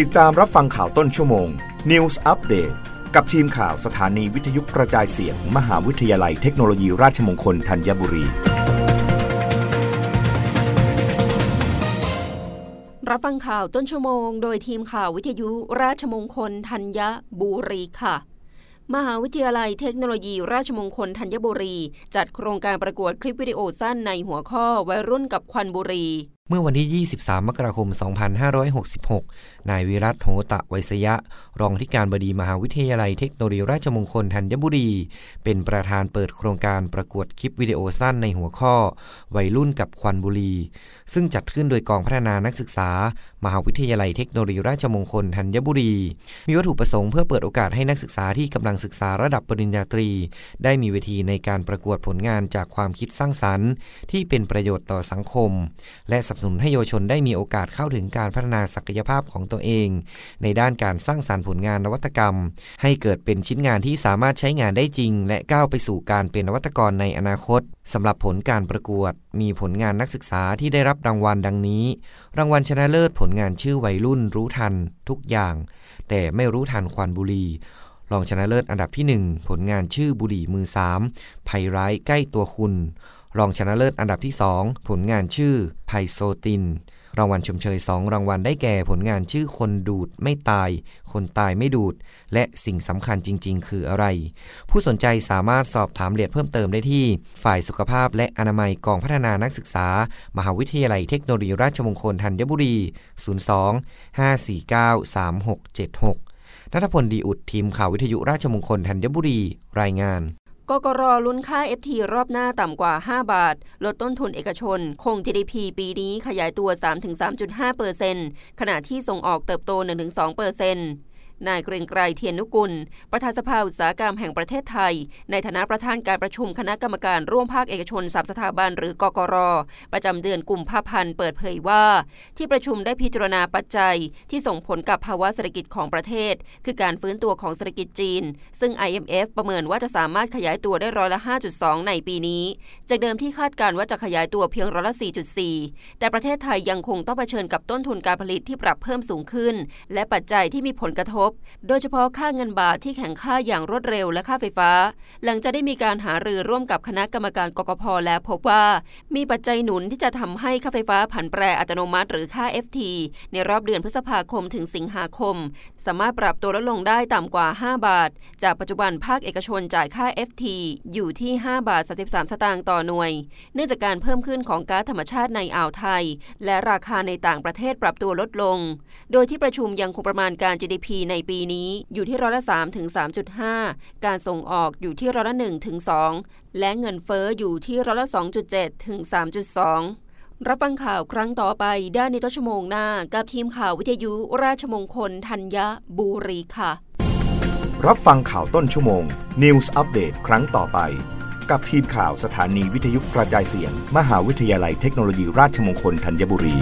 ติดตามรับฟังข่าวต้นชั่วโมง News Update กับทีมข่าวสถานีวิทยุกระจายเสียงมมหาวิทยาลัยเทคโนโลยีราชมงคลธัญบุรี รับฟังข่าวต้นชั่วโมง โดยทีมข่าววิทยุราชมงคลธัญบุรีค่ะมหาวิทยาลัยเทคโนโลยีราชมงคลธัญบุรี จัดโครงการประกวดคลิปวิดีโอสั้นในหัวข้อวัยรุ่นกับควันบุรี มื่อวันที่ 23 มกราคม 2566 นายวิรัตโหตะไวยสยะ รองที่การบดีมหาวิทยาลัยเทคโนโลยีราชมงคลธัญบุรี เป็นประธานเปิดโครงการประกวดคลิปวิดีโอสั้นในหัวข้อ วัยรุ่นกับควันบุรี ซึ่งจัดขึ้นโดยกองพัฒนานักศึกษา มหาวิทยาลัยเทคโนโลยีราชมงคลธัญบุรี มีวัตถุประสงค์เพื่อเปิดโอกาสให้นักศึกษาที่กำลังศึกษาระดับปริญญาตรี ได้มีเวทีในการประกวดผลงานจากความคิดสร้างสรรค์ ที่เป็นประโยชน์ต่อสังคม และสับสนุนให้เยาวชนได้มีโอกาสเข้าถึงการพัฒนาศักยภาพของตัวเอง ในด้านการสร้างสารรค์ผลงานนวัตกรรม ให้เกิดเป็นชิ้นงานที่สามารถใช้งานได้จริง และก้าวไปสู่การเป็นนวัตกรในอนาคตสำหรับผลการประกวด มีผลงานนักศึกษาที่ได้รับรางวัลดังนี้ รางวัลชนะเลิศผลงานชื่อวัยรุ่นรู้ทัน ทุกอย่าง แต่ไม่รู้ทันควันบุรีรองชนะเลิศอันดับที่ 1 ผลงานชื่อบุหรี่มือสามภัยร้ายใกล้ตัวคุณ รองชนะเลิศอันดับที่ 2 ผลงานชื่อไพโซติน รางวัลชมเชย 2 รางวัลได้แก่ผลงานชื่อคนดูดไม่ตาย คนตายไม่ดูด และสิ่งสำคัญจริง ๆ คืออะไร ผู้สนใจสามารถสอบถามเรียนเพิ่มเติมได้ที่ ฝ่ายสุขภาพและอนามัยกองพัฒนานักศึกษา มหาวิทยาลัยเทคโนโลยีราชมงคลธัญบุรี 02 549 3676นัทพลดีอุดทีมข่าววิทยุราชมงคลธัญบุรีรายงาน กกรลุ้นค่า FT รอบหน้าต่ำกว่า 5 บาท ลดต้นทุนเอกชน คง GDP ปีนี้ขยายตัว 3-3.5%ขณะที่ส่งออกเติบโต 1-2% นายเกรงไกรเทียนนุกุล ประธานสภาอุตสาหกรรมแห่งประเทศไทย ในฐานะประธานการประชุมคณะกรรมการร่วมภาคเอกชนสามสถาบันหรือกกร ประจำเดือนกุมภาพันธ์เปิดเผยว่า ที่ประชุมได้พิจารณาปัจจัย ที่ส่งผลกับภาวะเศรษฐกิจของประเทศ คือการฟื้นตัวของเศรษฐกิจจีน ซึ่ง IMF ประเมินว่าจะสามารถขยายตัวได้ร้อยละ 5.2 ในปีนี้ จากเดิมที่คาดการว่าจะขยายตัวเพียงร้อยละ 4.4 แต่ประเทศไทยยังคงต้องเผชิญกับต้นทุนการผลิตที่ปรับเพิ่มสูงขึ้น และปัจจัยที่มีผลกระทบโดยเฉพาะค่าเงินบาทที่แข็งค่าอย่างรวดเร็วและค่าไฟฟ้า หลังจะได้มีการหารือร่วมกับคณะกรรมการกกพแล้วพบว่ามีปัจจัยหนุนที่จะทำให้ค่าไฟฟ้าผันแปรอัตโนมัติหรือค่า FT ในรอบเดือนพฤษภาคมถึงสิงหาคม สามารถปรับตัวลดลงได้ต่ำกว่า 5 บาท จากปัจจุบันภาคเอกชนจ่ายค่า FT อยู่ที่5บาท33สตางค์ต่อหน่วย เนื่องจากการเพิ่มขึ้นของก๊าซธรรมชาติในอ่าวไทย และราคาในต่างประเทศปรับตัวลดลง โดยที่ประชุมยังคงประมาณการ GDP ในปีนี้อยู่ที่ร้อยละ3ถึง3.5 การส่งออกอยู่ที่ร้อยละ1ถึง2และเงินเฟอ้ออยู่ที่ร้อยละ2.7ถึง3.2 รับฟังข่าวครั้งต่อไปได้ในต้นชั่วโมงหน้า กับทีมข่าววิทยุราชมงคลธัญบุรีค่ะ รับฟังข่าวต้นชั่วโมง News อัปเดตครั้งต่อไป กับทีมข่าวสถานีวิทยุกระจายเสียง มหาวิทยาลัยเทคโนโลยีราชมงคลธัญบุรี